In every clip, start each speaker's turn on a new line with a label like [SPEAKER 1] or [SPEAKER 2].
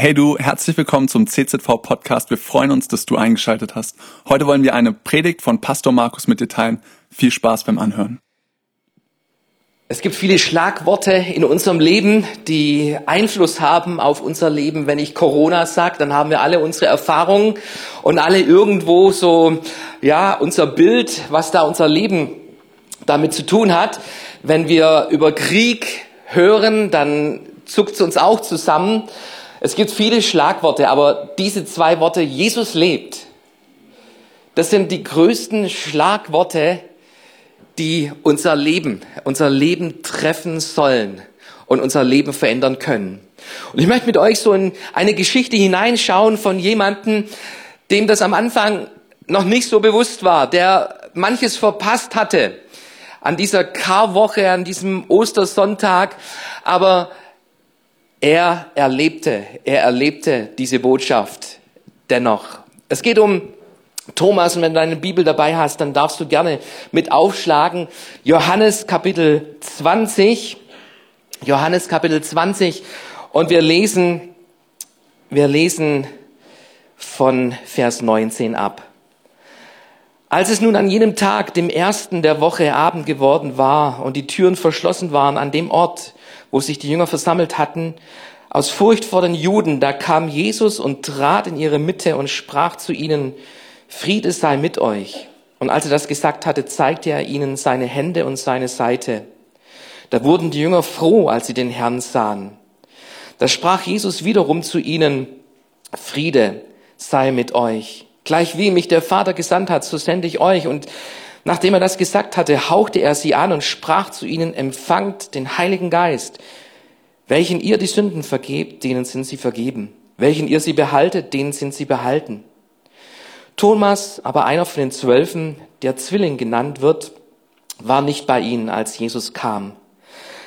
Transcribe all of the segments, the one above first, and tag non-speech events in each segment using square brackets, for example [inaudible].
[SPEAKER 1] Hey du, herzlich willkommen zum CZV Podcast. Wir freuen uns, dass du eingeschaltet hast. Heute wollen wir eine Predigt von Pastor Markus mit dir teilen. Viel Spaß beim Anhören.
[SPEAKER 2] Es gibt viele Schlagworte in unserem Leben, die Einfluss haben auf unser Leben. Wenn ich Corona sage, dann haben wir alle unsere Erfahrungen und alle irgendwo so, ja, unser Bild, was da unser Leben damit zu tun hat. Wenn wir über Krieg hören, dann zuckt es uns auch zusammen. Es gibt viele Schlagworte, aber diese zwei Worte, Jesus lebt, das sind die größten Schlagworte, die unser Leben, unser Leben treffen sollen und unser Leben verändern können. Und ich möchte mit euch so in eine Geschichte hineinschauen von jemandem, dem das am Anfang noch nicht so bewusst war, der manches verpasst hatte an dieser Karwoche, an diesem Ostersonntag, aber er erlebte, er erlebte diese Botschaft dennoch. Es geht um Thomas, und wenn du deine Bibel dabei hast, dann darfst du gerne mit aufschlagen. Johannes Kapitel 20. Johannes Kapitel 20. Und wir lesen, wir lesen von Vers 19 ab. Als es nun an jenem Tag, dem ersten der Woche, Abend geworden war und die Türen verschlossen waren an dem Ort, wo sich die Jünger versammelt hatten, aus Furcht vor den Juden, da kam Jesus und trat in ihre Mitte und sprach zu ihnen, Friede sei mit euch. Und als er das gesagt hatte, zeigte er ihnen seine Hände und seine Seite. Da wurden die Jünger froh, als sie den Herrn sahen. Da sprach Jesus wiederum zu ihnen, Friede sei mit euch. Gleich wie mich der Vater gesandt hat, so sende ich euch. Und nachdem er das gesagt hatte, hauchte er sie an und sprach zu ihnen, empfangt den Heiligen Geist. Welchen ihr die Sünden vergebt, denen sind sie vergeben. Welchen ihr sie behaltet, denen sind sie behalten. Thomas, aber einer von den Zwölfen, der Zwilling genannt wird, war nicht bei ihnen, als Jesus kam.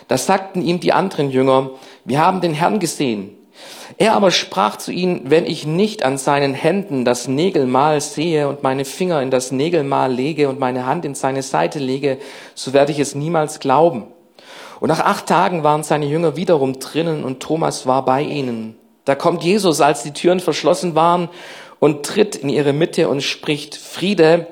[SPEAKER 2] Da sagten ihm die anderen Jünger, wir haben den Herrn gesehen. Er aber sprach zu ihnen, wenn ich nicht an seinen Händen das Nägelmal sehe und meine Finger in das Nägelmal lege und meine Hand in seine Seite lege, so werde ich es niemals glauben. Und nach acht Tagen waren seine Jünger wiederum drinnen und Thomas war bei ihnen. Da kommt Jesus, als die Türen verschlossen waren und tritt in ihre Mitte und spricht, Friede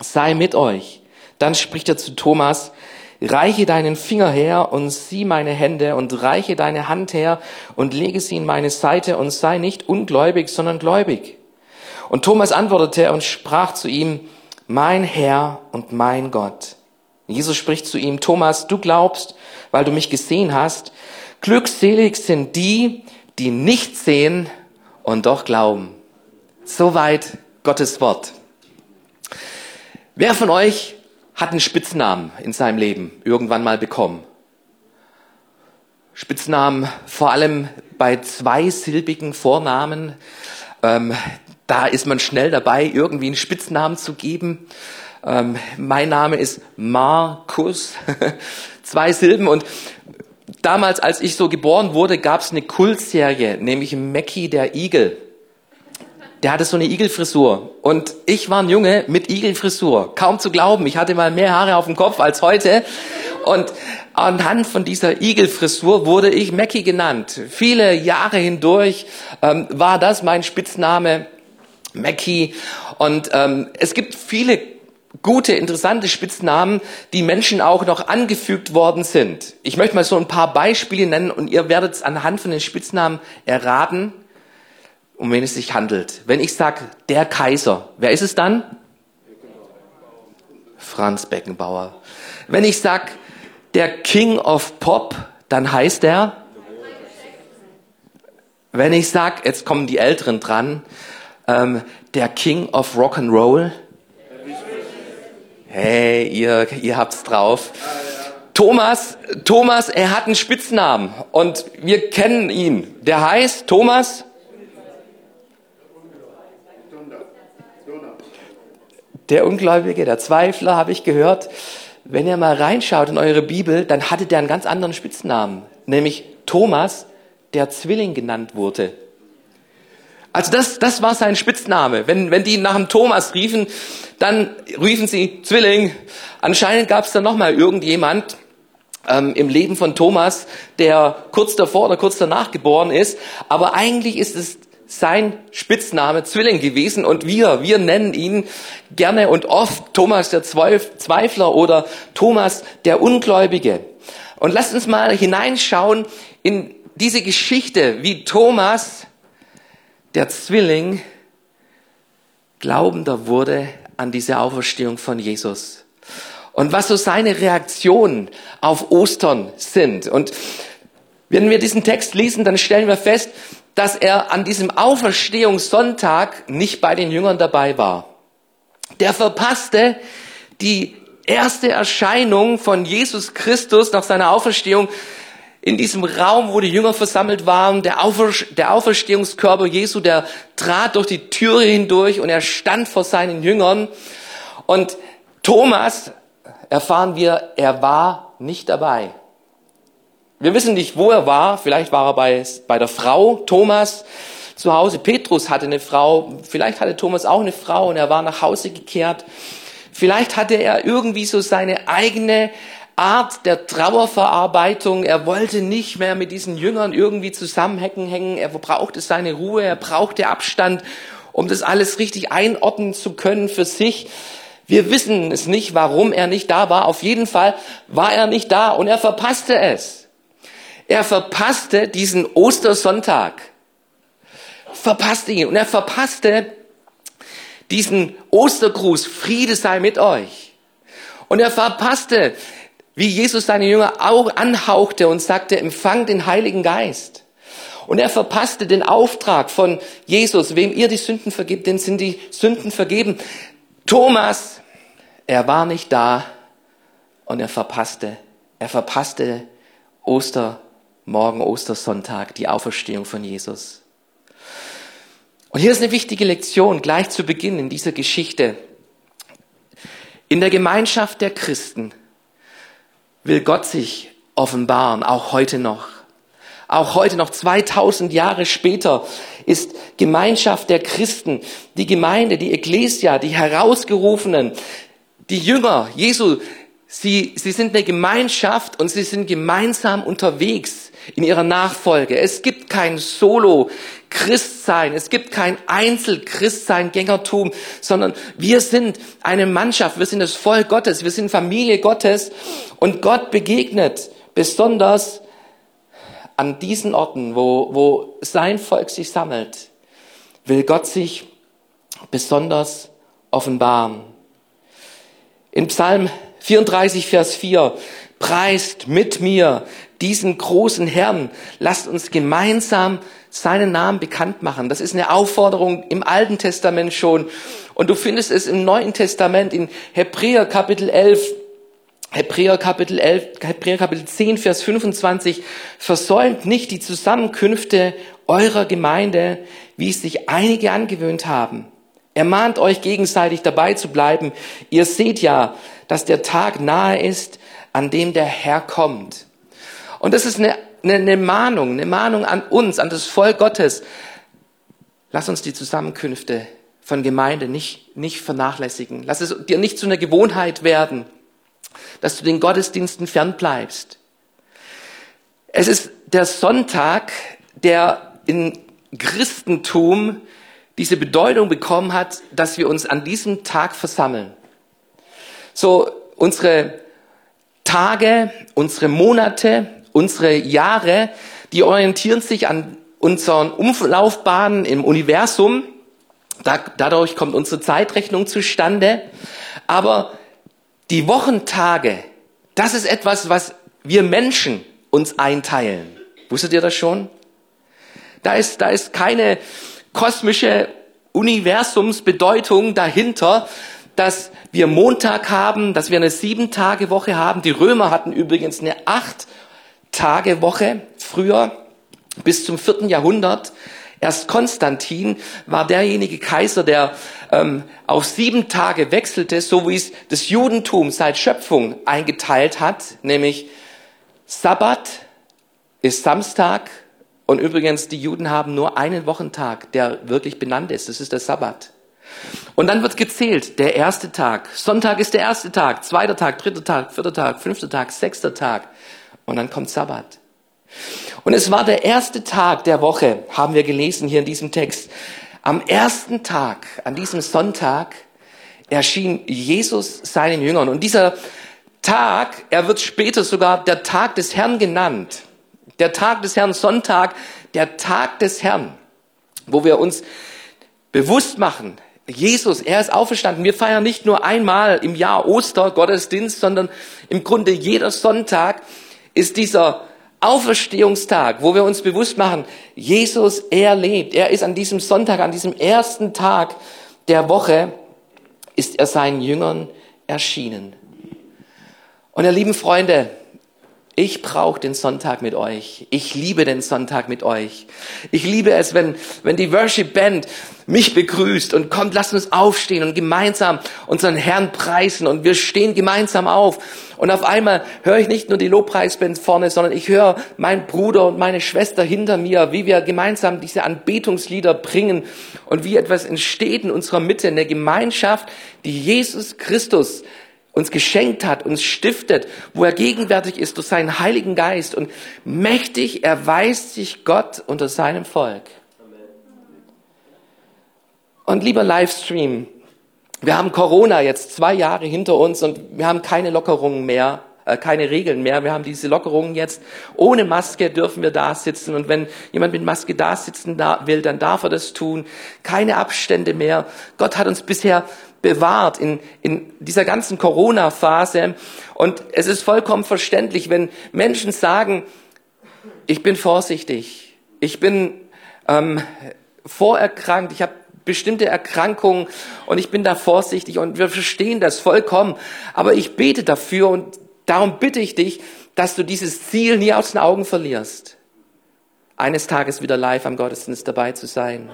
[SPEAKER 2] sei mit euch. Dann spricht er zu Thomas, reiche deinen Finger her und sieh meine Hände und reiche deine Hand her und lege sie in meine Seite und sei nicht ungläubig, sondern gläubig. Und Thomas antwortete und sprach zu ihm, mein Herr und mein Gott. Jesus spricht zu ihm, Thomas, du glaubst, weil du mich gesehen hast. Glückselig sind die, die nicht sehen und doch glauben. Soweit Gottes Wort. Wer von euch hat einen Spitznamen in seinem Leben irgendwann mal bekommen? Spitznamen vor allem bei zweisilbigen Vornamen. Ähm, da ist man schnell dabei, irgendwie einen Spitznamen zu geben. Ähm, mein Name ist Markus, [laughs] zwei Silben. Und damals, als ich so geboren wurde, gab es eine Kultserie, nämlich Mackie der Igel der hatte so eine Igelfrisur. Und ich war ein Junge mit Igelfrisur. Kaum zu glauben. Ich hatte mal mehr Haare auf dem Kopf als heute. Und anhand von dieser Igelfrisur wurde ich Mackie genannt. Viele Jahre hindurch ähm, war das mein Spitzname, Mackie. Und ähm, es gibt viele gute, interessante Spitznamen, die Menschen auch noch angefügt worden sind. Ich möchte mal so ein paar Beispiele nennen und ihr werdet es anhand von den Spitznamen erraten, um wen es sich handelt. Wenn ich sage, der Kaiser, wer ist es dann? Franz Beckenbauer. Wenn ich sage, der King of Pop, dann heißt er? Wenn ich sage, jetzt kommen die Älteren dran, ähm, der King of Rock and Roll. Hey, ihr, ihr habt's drauf. Thomas, Thomas, er hat einen Spitznamen und wir kennen ihn. Der heißt Thomas Der Ungläubige, der Zweifler, habe ich gehört. Wenn ihr mal reinschaut in eure Bibel, dann hatte der einen ganz anderen Spitznamen, nämlich Thomas, der Zwilling genannt wurde. Also das, das war sein Spitzname. Wenn, wenn die nach dem Thomas riefen, dann riefen sie Zwilling. Anscheinend gab es dann noch mal irgendjemand, ähm, im Leben von Thomas, der kurz davor oder kurz danach geboren ist. Aber eigentlich ist es sein Spitzname Zwilling gewesen und wir, wir nennen ihn gerne und oft Thomas der Zweifler oder Thomas der Ungläubige. Und lasst uns mal hineinschauen in diese Geschichte, wie Thomas, der Zwilling, glaubender wurde an diese Auferstehung von Jesus. Und was so seine Reaktionen auf Ostern sind. Und wenn wir diesen Text lesen, dann stellen wir fest, dass er an diesem Auferstehungssonntag nicht bei den Jüngern dabei war. Der verpasste die erste Erscheinung von Jesus Christus nach seiner Auferstehung in diesem Raum, wo die Jünger versammelt waren. Der, Auferstehungskörper Jesu, der trat durch die Türe hindurch und er stand vor seinen Jüngern. Und Thomas, erfahren wir, er war nicht dabei. Wir wissen nicht, wo er war. Vielleicht war er bei, bei der Frau Thomas zu Hause. Petrus hatte eine Frau. Vielleicht hatte Thomas auch eine Frau und er war nach Hause gekehrt. Vielleicht hatte er irgendwie so seine eigene Art der Trauerverarbeitung. Er wollte nicht mehr mit diesen Jüngern irgendwie zusammenhängen. Er brauchte seine Ruhe. Er brauchte Abstand, um das alles richtig einordnen zu können für sich. Wir wissen es nicht, warum er nicht da war. Auf jeden Fall war er nicht da und er verpasste es. Er verpasste diesen Ostersonntag. Verpasste ihn. Und er verpasste diesen Ostergruß, Friede sei mit euch. Und er verpasste, wie Jesus seine Jünger auch anhauchte und sagte, empfang den Heiligen Geist. Und er verpasste den Auftrag von Jesus, wem ihr die Sünden vergibt, denn sind die Sünden vergeben. Thomas, er war nicht da und er verpasste, er verpasste Oster morgen Ostersonntag, die Auferstehung von Jesus. Und hier ist eine wichtige Lektion gleich zu Beginn in dieser Geschichte. In der Gemeinschaft der Christen will Gott sich offenbaren, auch heute noch. Auch heute noch 2000 Jahre später ist Gemeinschaft der Christen, die Gemeinde, die Ecclesia, die Herausgerufenen, die Jünger Jesu, sie, sie sind eine Gemeinschaft und sie sind gemeinsam unterwegs in ihrer Nachfolge. Es gibt kein Solo-Christsein, es gibt kein Einzel-Christsein, Gängertum, sondern wir sind eine Mannschaft, wir sind das Volk Gottes, wir sind Familie Gottes und Gott begegnet besonders an diesen Orten, wo, wo sein Volk sich sammelt, will Gott sich besonders offenbaren. In Psalm 34, Vers 4, preist mit mir diesen großen Herrn. Lasst uns gemeinsam seinen Namen bekannt machen. Das ist eine Aufforderung im Alten Testament schon. Und du findest es im Neuen Testament in Hebräer Kapitel 11. Hebräer Kapitel 11, Hebräer Kapitel 10, Vers 25. Versäumt nicht die Zusammenkünfte eurer Gemeinde, wie es sich einige angewöhnt haben. Ermahnt euch gegenseitig dabei zu bleiben. Ihr seht ja, dass der Tag nahe ist, an dem der Herr kommt. Und das ist eine, eine, eine Mahnung, eine Mahnung an uns, an das Volk Gottes. Lass uns die Zusammenkünfte von Gemeinde nicht, nicht vernachlässigen. Lass es dir nicht zu einer Gewohnheit werden, dass du den Gottesdiensten fernbleibst. Es ist der Sonntag, der in Christentum diese Bedeutung bekommen hat, dass wir uns an diesem Tag versammeln. So unsere Tage, unsere Monate, unsere Jahre, die orientieren sich an unseren Umlaufbahnen im Universum. dadurch kommt unsere Zeitrechnung zustande. Aber die Wochentage, das ist etwas, was wir Menschen uns einteilen. Wusstet ihr das schon? Da ist, da ist keine kosmische Universumsbedeutung dahinter, dass wir Montag haben, dass wir eine Sieben-Tage-Woche haben. Die Römer hatten übrigens eine acht Tage Woche früher bis zum vierten Jahrhundert. Erst Konstantin war derjenige Kaiser, der ähm, auf sieben Tage wechselte, so wie es das Judentum seit Schöpfung eingeteilt hat, nämlich Sabbat ist Samstag und übrigens die Juden haben nur einen Wochentag, der wirklich benannt ist, das ist der Sabbat. Und dann wird gezählt, der erste Tag, Sonntag ist der erste Tag, zweiter Tag, dritter Tag, vierter Tag, fünfter Tag, sechster Tag, Und dann kommt Sabbat. Und es war der erste Tag der Woche, haben wir gelesen hier in diesem Text. Am ersten Tag, an diesem Sonntag, erschien Jesus seinen Jüngern. Und dieser Tag, er wird später sogar der Tag des Herrn genannt. Der Tag des Herrn, Sonntag, der Tag des Herrn, wo wir uns bewusst machen, Jesus, er ist auferstanden. Wir feiern nicht nur einmal im Jahr Oster, Gottesdienst, sondern im Grunde jeder Sonntag ist dieser Auferstehungstag, wo wir uns bewusst machen, Jesus, er lebt. Er ist an diesem Sonntag, an diesem ersten Tag der Woche, ist er seinen Jüngern erschienen. Und ihr lieben Freunde, ich brauche den Sonntag mit euch. Ich liebe den Sonntag mit euch. Ich liebe es, wenn, wenn die Worship Band mich begrüßt und kommt, lasst uns aufstehen und gemeinsam unseren Herrn preisen und wir stehen gemeinsam auf. Und auf einmal höre ich nicht nur die Lobpreisband vorne, sondern ich höre meinen Bruder und meine Schwester hinter mir, wie wir gemeinsam diese Anbetungslieder bringen und wie etwas entsteht in unserer Mitte, eine Gemeinschaft, die Jesus Christus uns geschenkt hat, uns stiftet, wo er gegenwärtig ist durch seinen Heiligen Geist und mächtig erweist sich Gott unter seinem Volk. Und lieber Livestream, wir haben Corona jetzt zwei Jahre hinter uns und wir haben keine Lockerungen mehr, äh, keine Regeln mehr. Wir haben diese Lockerungen jetzt. Ohne Maske dürfen wir da sitzen und wenn jemand mit Maske da sitzen will, dann darf er das tun. Keine Abstände mehr. Gott hat uns bisher bewahrt in, in dieser ganzen Corona-Phase. Und es ist vollkommen verständlich, wenn Menschen sagen, ich bin vorsichtig, ich bin ähm, vorerkrankt, ich habe bestimmte Erkrankungen und ich bin da vorsichtig und wir verstehen das vollkommen. Aber ich bete dafür und darum bitte ich dich, dass du dieses Ziel nie aus den Augen verlierst. Eines Tages wieder live am Gottesdienst dabei zu sein.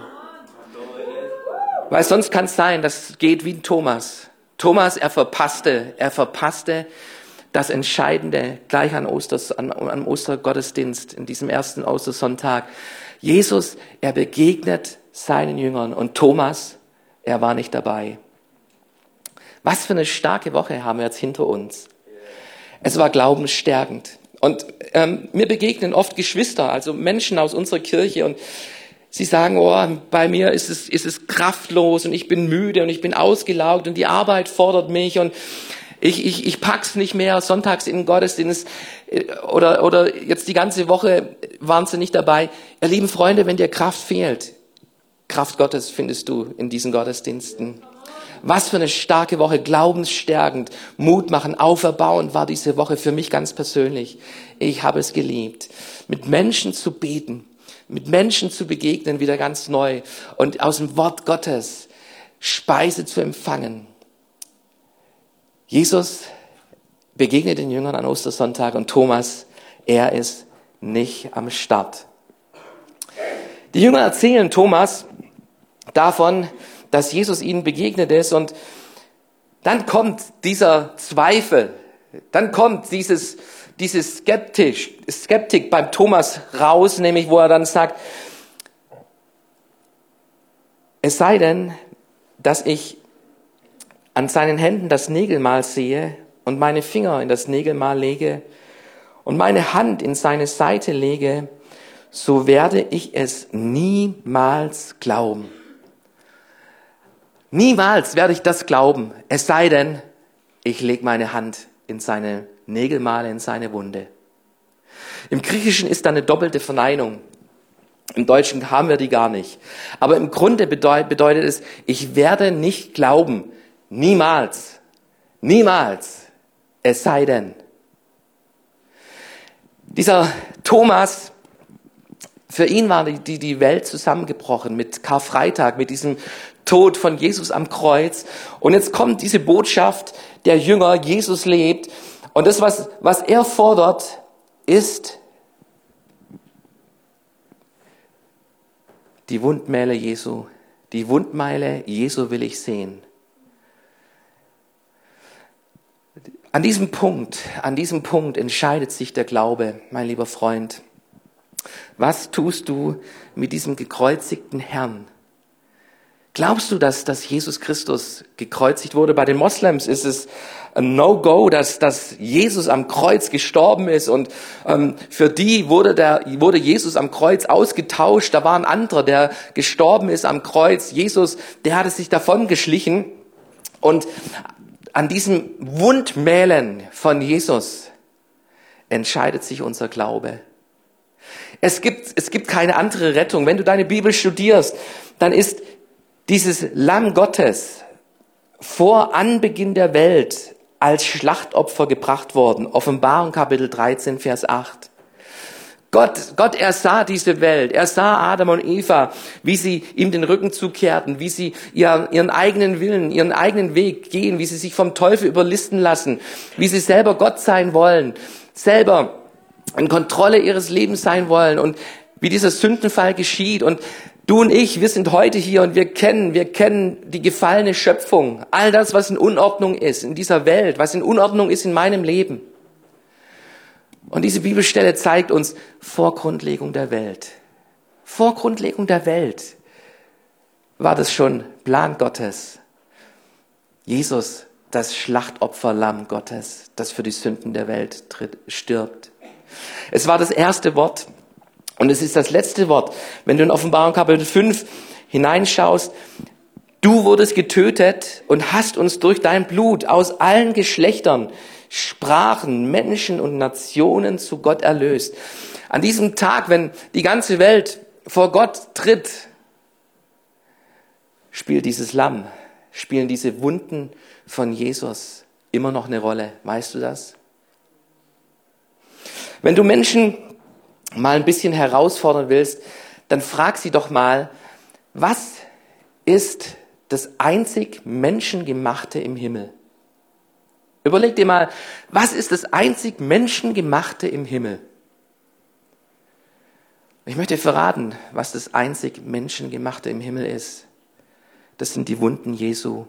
[SPEAKER 2] Weil sonst kann es sein, das geht wie Thomas. Thomas, er verpasste, er verpasste das Entscheidende gleich an Osters, an, am Ostergottesdienst, in diesem ersten Ostersonntag. Jesus, er begegnet seinen Jüngern und Thomas, er war nicht dabei. Was für eine starke Woche haben wir jetzt hinter uns. Es war glaubensstärkend. Und ähm, mir begegnen oft Geschwister, also Menschen aus unserer Kirche und Sie sagen, oh, bei mir ist es, ist es kraftlos und ich bin müde und ich bin ausgelaugt und die Arbeit fordert mich und ich, ich, ich pack's nicht mehr, sonntags in den Gottesdienst äh, oder, oder jetzt die ganze Woche waren sie nicht dabei. Ihr lieben Freunde, wenn dir Kraft fehlt, Kraft Gottes findest du in diesen Gottesdiensten. Was für eine starke Woche, glaubensstärkend, Mut machen, auferbauend war diese Woche für mich ganz persönlich. Ich habe es geliebt, mit Menschen zu beten, mit Menschen zu begegnen, wieder ganz neu und aus dem Wort Gottes Speise zu empfangen. Jesus begegnet den Jüngern an Ostersonntag und Thomas, er ist nicht am Start. Die Jünger erzählen Thomas davon, dass Jesus ihnen begegnet ist und dann kommt dieser Zweifel, dann kommt dieses, diese Skeptisch, Skeptik beim Thomas raus, nämlich wo er dann sagt, es sei denn, dass ich an seinen Händen das Nägelmal sehe und meine Finger in das Nägelmal lege und meine Hand in seine Seite lege, so werde ich es niemals glauben. Niemals werde ich das glauben, es sei denn, ich lege meine Hand in seine Nägelmale in seine Wunde. Im Griechischen ist da eine doppelte Verneinung. Im Deutschen haben wir die gar nicht. Aber im Grunde bedeutet, bedeutet es, ich werde nicht glauben. Niemals. Niemals. Es sei denn. Dieser Thomas, für ihn war die, die Welt zusammengebrochen mit Karfreitag, mit diesem Tod von Jesus am Kreuz. Und jetzt kommt diese Botschaft der Jünger, Jesus lebt. Und das, was, was er fordert, ist die Wundmähle Jesu. Die Wundmeile Jesu will ich sehen. An diesem Punkt, an diesem Punkt entscheidet sich der Glaube, mein lieber Freund. Was tust du mit diesem gekreuzigten Herrn? Glaubst du, dass, dass Jesus Christus gekreuzigt wurde? Bei den Moslems ist es ein No-Go, dass, dass Jesus am Kreuz gestorben ist und ähm, für die wurde, der, wurde Jesus am Kreuz ausgetauscht. Da war ein anderer, der gestorben ist am Kreuz. Jesus, der hatte sich davon geschlichen und an diesem Wundmälen von Jesus entscheidet sich unser Glaube. Es gibt, es gibt keine andere Rettung. Wenn du deine Bibel studierst, dann ist dieses Lamm Gottes vor Anbeginn der Welt als Schlachtopfer gebracht worden. Offenbarung Kapitel 13, Vers 8. Gott, Gott, er sah diese Welt. Er sah Adam und Eva, wie sie ihm den Rücken zukehrten, wie sie ihren, ihren eigenen Willen, ihren eigenen Weg gehen, wie sie sich vom Teufel überlisten lassen, wie sie selber Gott sein wollen, selber in Kontrolle ihres Lebens sein wollen und wie dieser Sündenfall geschieht. Und du und ich, wir sind heute hier und wir kennen, wir kennen die gefallene Schöpfung. All das, was in Unordnung ist in dieser Welt, was in Unordnung ist in meinem Leben. Und diese Bibelstelle zeigt uns vor Grundlegung der Welt. Vor Grundlegung der Welt war das schon Plan Gottes. Jesus, das Schlachtopferlamm Gottes, das für die Sünden der Welt tritt, stirbt. Es war das erste Wort und es ist das letzte Wort. Wenn du in Offenbarung Kapitel 5 hineinschaust, du wurdest getötet und hast uns durch dein Blut aus allen Geschlechtern, Sprachen, Menschen und Nationen zu Gott erlöst. An diesem Tag, wenn die ganze Welt vor Gott tritt, spielt dieses Lamm, spielen diese Wunden von Jesus immer noch eine Rolle. Weißt du das? Wenn du Menschen mal ein bisschen herausfordern willst, dann frag sie doch mal, was ist das einzig Menschengemachte im Himmel? Überleg dir mal, was ist das einzig Menschengemachte im Himmel? Ich möchte verraten, was das einzig Menschengemachte im Himmel ist. Das sind die Wunden Jesu.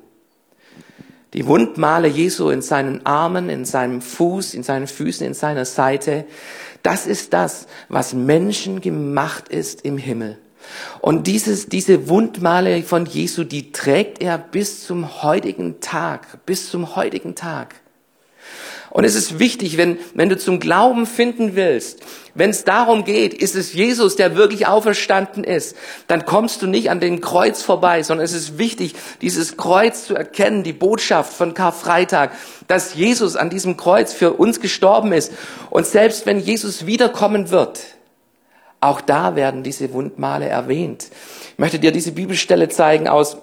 [SPEAKER 2] Die Wundmale Jesu in seinen Armen, in seinem Fuß, in seinen Füßen, in seiner Seite. Das ist das, was Menschen gemacht ist im Himmel. Und dieses, diese Wundmale von Jesu, die trägt er bis zum heutigen Tag, bis zum heutigen Tag. Und es ist wichtig, wenn, wenn du zum Glauben finden willst, wenn es darum geht, ist es Jesus, der wirklich auferstanden ist, dann kommst du nicht an den Kreuz vorbei, sondern es ist wichtig, dieses Kreuz zu erkennen, die Botschaft von Karfreitag, dass Jesus an diesem Kreuz für uns gestorben ist. Und selbst wenn Jesus wiederkommen wird, auch da werden diese Wundmale erwähnt. Ich möchte dir diese Bibelstelle zeigen aus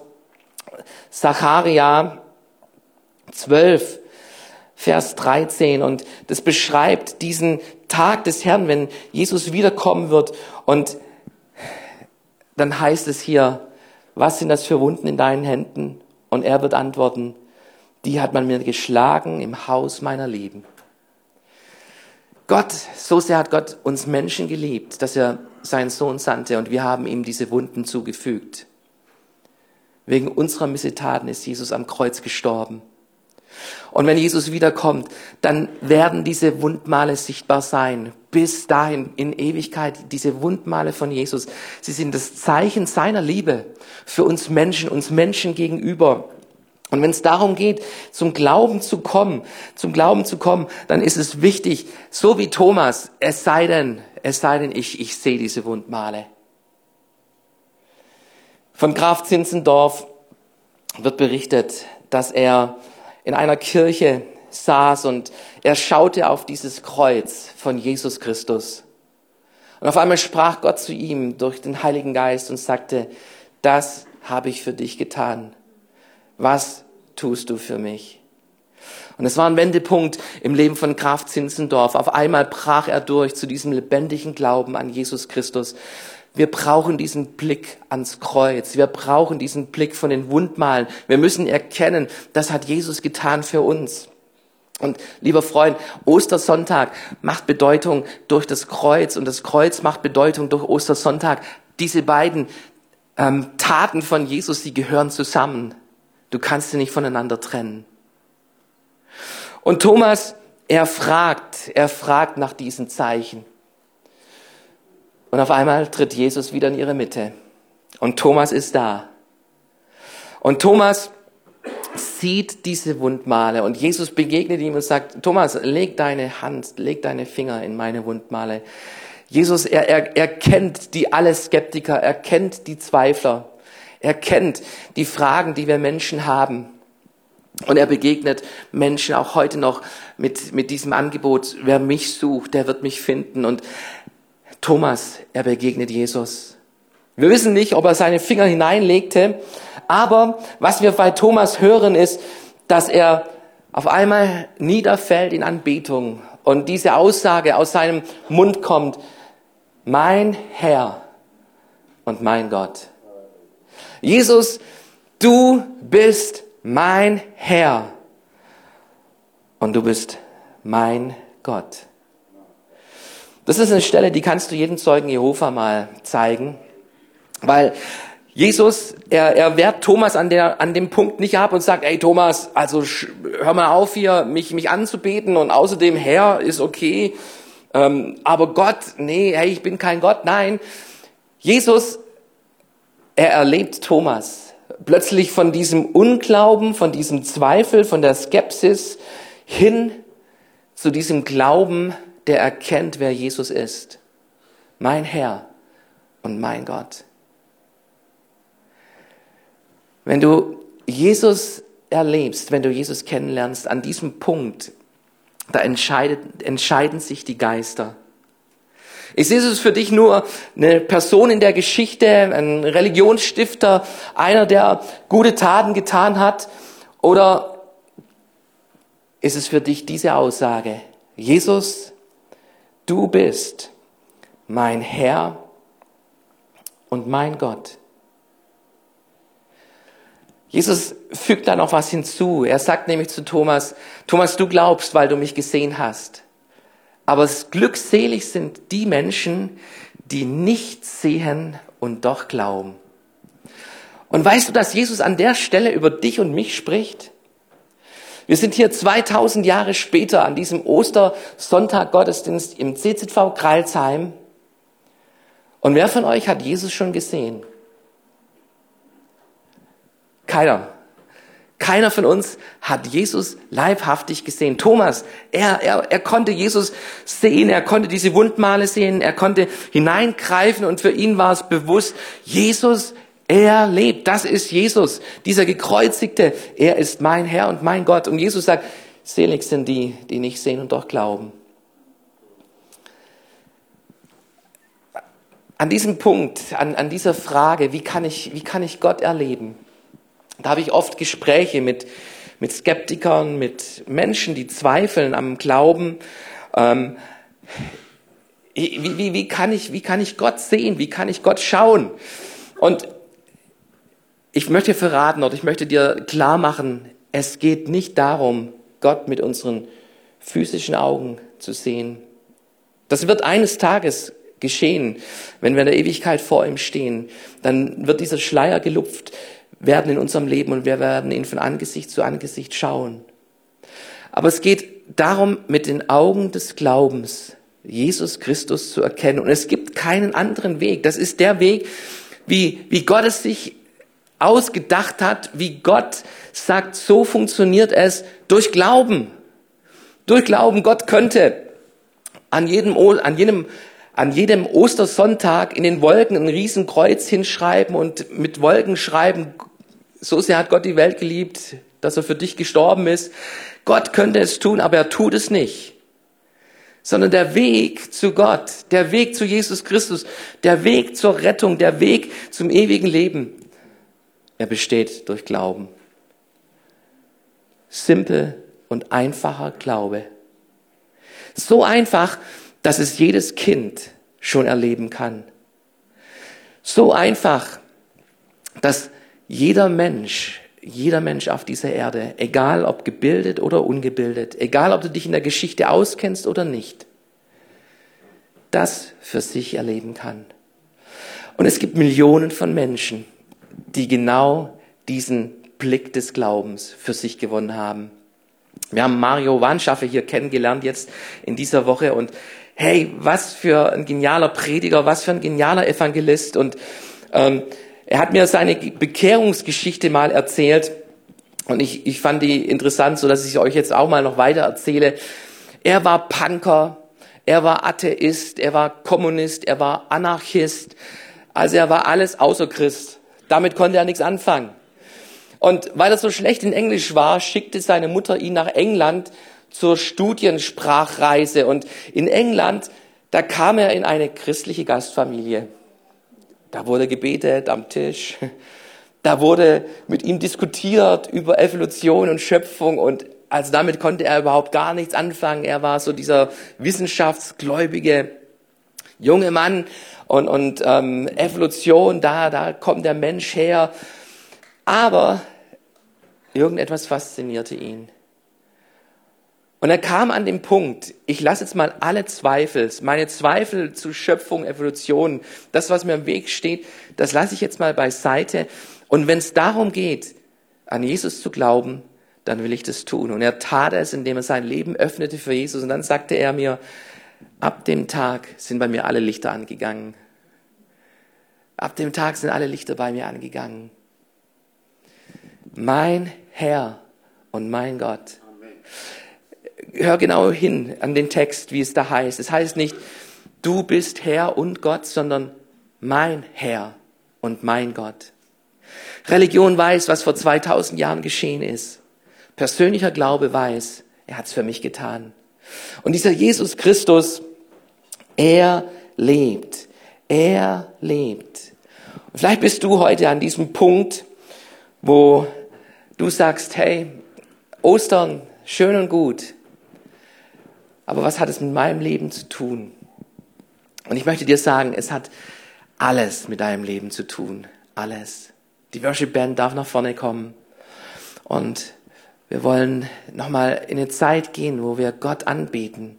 [SPEAKER 2] Zacharia 12. Vers 13 und das beschreibt diesen Tag des Herrn, wenn Jesus wiederkommen wird und dann heißt es hier, was sind das für Wunden in deinen Händen? Und er wird antworten, die hat man mir geschlagen im Haus meiner Lieben. Gott, so sehr hat Gott uns Menschen geliebt, dass er seinen Sohn sandte und wir haben ihm diese Wunden zugefügt. Wegen unserer Missetaten ist Jesus am Kreuz gestorben. Und wenn Jesus wiederkommt, dann werden diese Wundmale sichtbar sein. Bis dahin in Ewigkeit, diese Wundmale von Jesus. Sie sind das Zeichen seiner Liebe für uns Menschen, uns Menschen gegenüber. Und wenn es darum geht, zum Glauben zu kommen, zum Glauben zu kommen, dann ist es wichtig, so wie Thomas, es sei denn, es sei denn, ich, ich sehe diese Wundmale. Von Graf Zinzendorf wird berichtet, dass er in einer Kirche saß und er schaute auf dieses Kreuz von Jesus Christus. Und auf einmal sprach Gott zu ihm durch den Heiligen Geist und sagte, das habe ich für dich getan. Was tust du für mich? Und es war ein Wendepunkt im Leben von Graf Zinzendorf. Auf einmal brach er durch zu diesem lebendigen Glauben an Jesus Christus. Wir brauchen diesen Blick ans Kreuz. Wir brauchen diesen Blick von den Wundmalen. Wir müssen erkennen, das hat Jesus getan für uns. Und lieber Freund, Ostersonntag macht Bedeutung durch das Kreuz und das Kreuz macht Bedeutung durch Ostersonntag. Diese beiden ähm, Taten von Jesus, die gehören zusammen. Du kannst sie nicht voneinander trennen. Und Thomas, er fragt, er fragt nach diesen Zeichen. Und auf einmal tritt Jesus wieder in ihre Mitte. Und Thomas ist da. Und Thomas, sieht diese Wundmale und Jesus begegnet ihm und sagt, Thomas, leg deine Hand, leg deine Finger in meine Wundmale. Jesus, er, er, er kennt die alle Skeptiker, er kennt die Zweifler, er kennt die Fragen, die wir Menschen haben. Und er begegnet Menschen auch heute noch mit, mit diesem Angebot, wer mich sucht, der wird mich finden. Und Thomas, er begegnet Jesus. Wir wissen nicht, ob er seine Finger hineinlegte, aber was wir bei Thomas hören ist, dass er auf einmal niederfällt in Anbetung und diese Aussage aus seinem Mund kommt, mein Herr und mein Gott. Jesus, du bist mein Herr und du bist mein Gott. Das ist eine Stelle, die kannst du jedem Zeugen Jehova mal zeigen, weil Jesus, er, er wehrt Thomas an, der, an dem Punkt nicht ab und sagt, ey Thomas, also hör mal auf hier, mich, mich anzubeten und außerdem Herr ist okay, ähm, aber Gott, nee, hey, ich bin kein Gott, nein. Jesus, er erlebt Thomas plötzlich von diesem Unglauben, von diesem Zweifel, von der Skepsis hin zu diesem Glauben, der erkennt, wer Jesus ist. Mein Herr und mein Gott. Wenn du Jesus erlebst, wenn du Jesus kennenlernst, an diesem Punkt, da entscheidet, entscheiden sich die Geister. Ist Jesus für dich nur eine Person in der Geschichte, ein Religionsstifter, einer, der gute Taten getan hat? Oder ist es für dich diese Aussage, Jesus, du bist mein Herr und mein Gott? Jesus fügt da noch was hinzu. Er sagt nämlich zu Thomas, Thomas, du glaubst, weil du mich gesehen hast. Aber glückselig sind die Menschen, die nicht sehen und doch glauben. Und weißt du, dass Jesus an der Stelle über dich und mich spricht? Wir sind hier 2000 Jahre später an diesem Ostersonntag Gottesdienst im CZV Kreilsheim. Und wer von euch hat Jesus schon gesehen? Keiner. Keiner von uns hat Jesus leibhaftig gesehen. Thomas, er, er, er konnte Jesus sehen, er konnte diese Wundmale sehen, er konnte hineingreifen und für ihn war es bewusst, Jesus, er lebt, das ist Jesus, dieser gekreuzigte, er ist mein Herr und mein Gott. Und Jesus sagt, selig sind die, die nicht sehen und doch glauben. An diesem Punkt, an, an dieser Frage, wie kann, ich, wie kann ich Gott erleben? Da habe ich oft Gespräche mit, mit Skeptikern, mit Menschen, die zweifeln am Glauben. Ähm, wie, wie, wie, kann ich, wie kann ich Gott sehen? Wie kann ich Gott schauen? Und ich möchte verraten oder ich möchte dir klar machen, es geht nicht darum, Gott mit unseren physischen Augen zu sehen. Das wird eines Tages geschehen, wenn wir in der Ewigkeit vor ihm stehen. Dann wird dieser Schleier gelupft werden in unserem Leben und wir werden ihn von Angesicht zu Angesicht schauen. Aber es geht darum, mit den Augen des Glaubens Jesus Christus zu erkennen. Und es gibt keinen anderen Weg. Das ist der Weg, wie, wie Gott es sich ausgedacht hat, wie Gott sagt, so funktioniert es durch Glauben. Durch Glauben, Gott könnte an jedem, an jedem an jedem Ostersonntag in den Wolken ein Riesenkreuz hinschreiben und mit Wolken schreiben, so sehr hat Gott die Welt geliebt, dass er für dich gestorben ist. Gott könnte es tun, aber er tut es nicht. Sondern der Weg zu Gott, der Weg zu Jesus Christus, der Weg zur Rettung, der Weg zum ewigen Leben, er besteht durch Glauben. Simpel und einfacher Glaube. So einfach, dass es jedes Kind schon erleben kann. So einfach, dass jeder Mensch, jeder Mensch auf dieser Erde, egal ob gebildet oder ungebildet, egal ob du dich in der Geschichte auskennst oder nicht, das für sich erleben kann. Und es gibt Millionen von Menschen, die genau diesen Blick des Glaubens für sich gewonnen haben. Wir haben Mario Wanschaffe hier kennengelernt jetzt in dieser Woche und hey, was für ein genialer Prediger, was für ein genialer Evangelist. Und ähm, er hat mir seine Bekehrungsgeschichte mal erzählt. Und ich, ich fand die interessant, so dass ich euch jetzt auch mal noch weiter erzähle. Er war Punker, er war Atheist, er war Kommunist, er war Anarchist. Also er war alles außer Christ. Damit konnte er nichts anfangen. Und weil er so schlecht in Englisch war, schickte seine Mutter ihn nach England zur Studiensprachreise. Und in England, da kam er in eine christliche Gastfamilie. Da wurde gebetet am Tisch. Da wurde mit ihm diskutiert über Evolution und Schöpfung und also damit konnte er überhaupt gar nichts anfangen. Er war so dieser wissenschaftsgläubige junge Mann und, und ähm, Evolution, da, da kommt der Mensch her. Aber irgendetwas faszinierte ihn. Und er kam an den Punkt, ich lasse jetzt mal alle Zweifel, meine Zweifel zu Schöpfung, Evolution, das, was mir im Weg steht, das lasse ich jetzt mal beiseite und wenn es darum geht, an Jesus zu glauben, dann will ich das tun. Und er tat es, indem er sein Leben öffnete für Jesus. Und dann sagte er mir, ab dem Tag sind bei mir alle Lichter angegangen. Ab dem Tag sind alle Lichter bei mir angegangen. Mein Herr und mein Gott. Hör genau hin an den Text, wie es da heißt. Es heißt nicht, du bist Herr und Gott, sondern mein Herr und mein Gott. Religion weiß, was vor 2000 Jahren geschehen ist. Persönlicher Glaube weiß, er hat es für mich getan. Und dieser Jesus Christus, er lebt. Er lebt. Und vielleicht bist du heute an diesem Punkt, wo du sagst, hey, Ostern, schön und gut. Aber was hat es mit meinem Leben zu tun? Und ich möchte dir sagen, es hat alles mit deinem Leben zu tun. Alles. Die Worship Band darf nach vorne kommen. Und wir wollen nochmal in eine Zeit gehen, wo wir Gott anbeten,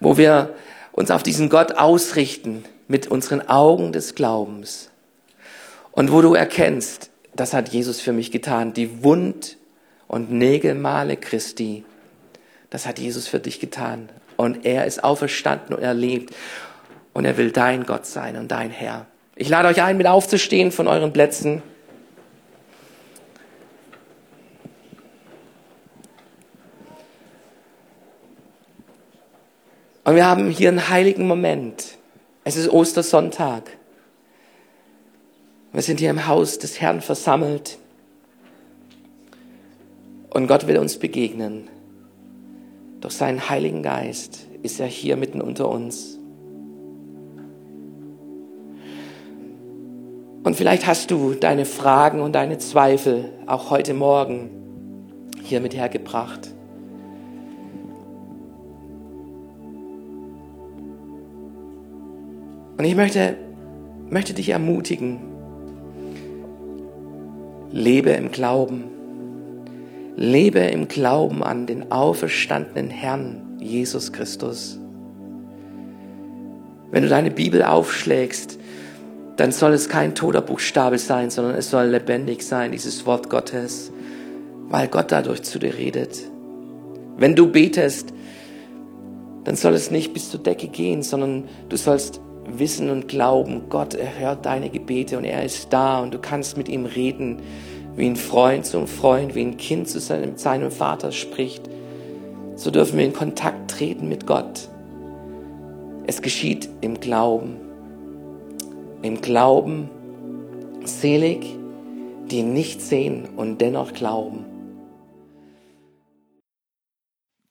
[SPEAKER 2] wo wir uns auf diesen Gott ausrichten mit unseren Augen des Glaubens. Und wo du erkennst, das hat Jesus für mich getan, die Wund- und Nägelmale Christi, das hat Jesus für dich getan. Und er ist auferstanden und er lebt. Und er will dein Gott sein und dein Herr. Ich lade euch ein, mit aufzustehen von euren Plätzen. Und wir haben hier einen heiligen Moment. Es ist Ostersonntag. Wir sind hier im Haus des Herrn versammelt. Und Gott will uns begegnen. Durch seinen Heiligen Geist ist er hier mitten unter uns. Und vielleicht hast du deine Fragen und deine Zweifel auch heute Morgen hier mit hergebracht. Und ich möchte, möchte dich ermutigen, lebe im Glauben. Lebe im Glauben an den auferstandenen Herrn Jesus Christus. Wenn du deine Bibel aufschlägst, dann soll es kein toter Buchstabe sein, sondern es soll lebendig sein, dieses Wort Gottes, weil Gott dadurch zu dir redet. Wenn du betest, dann soll es nicht bis zur Decke gehen, sondern du sollst wissen und glauben, Gott erhört deine Gebete und er ist da und du kannst mit ihm reden, wie ein Freund zum Freund, wie ein Kind zu seinem, seinem Vater spricht. So dürfen wir in Kontakt treten mit Gott. Es geschieht im Glauben. Im Glauben selig, die nicht sehen und dennoch glauben.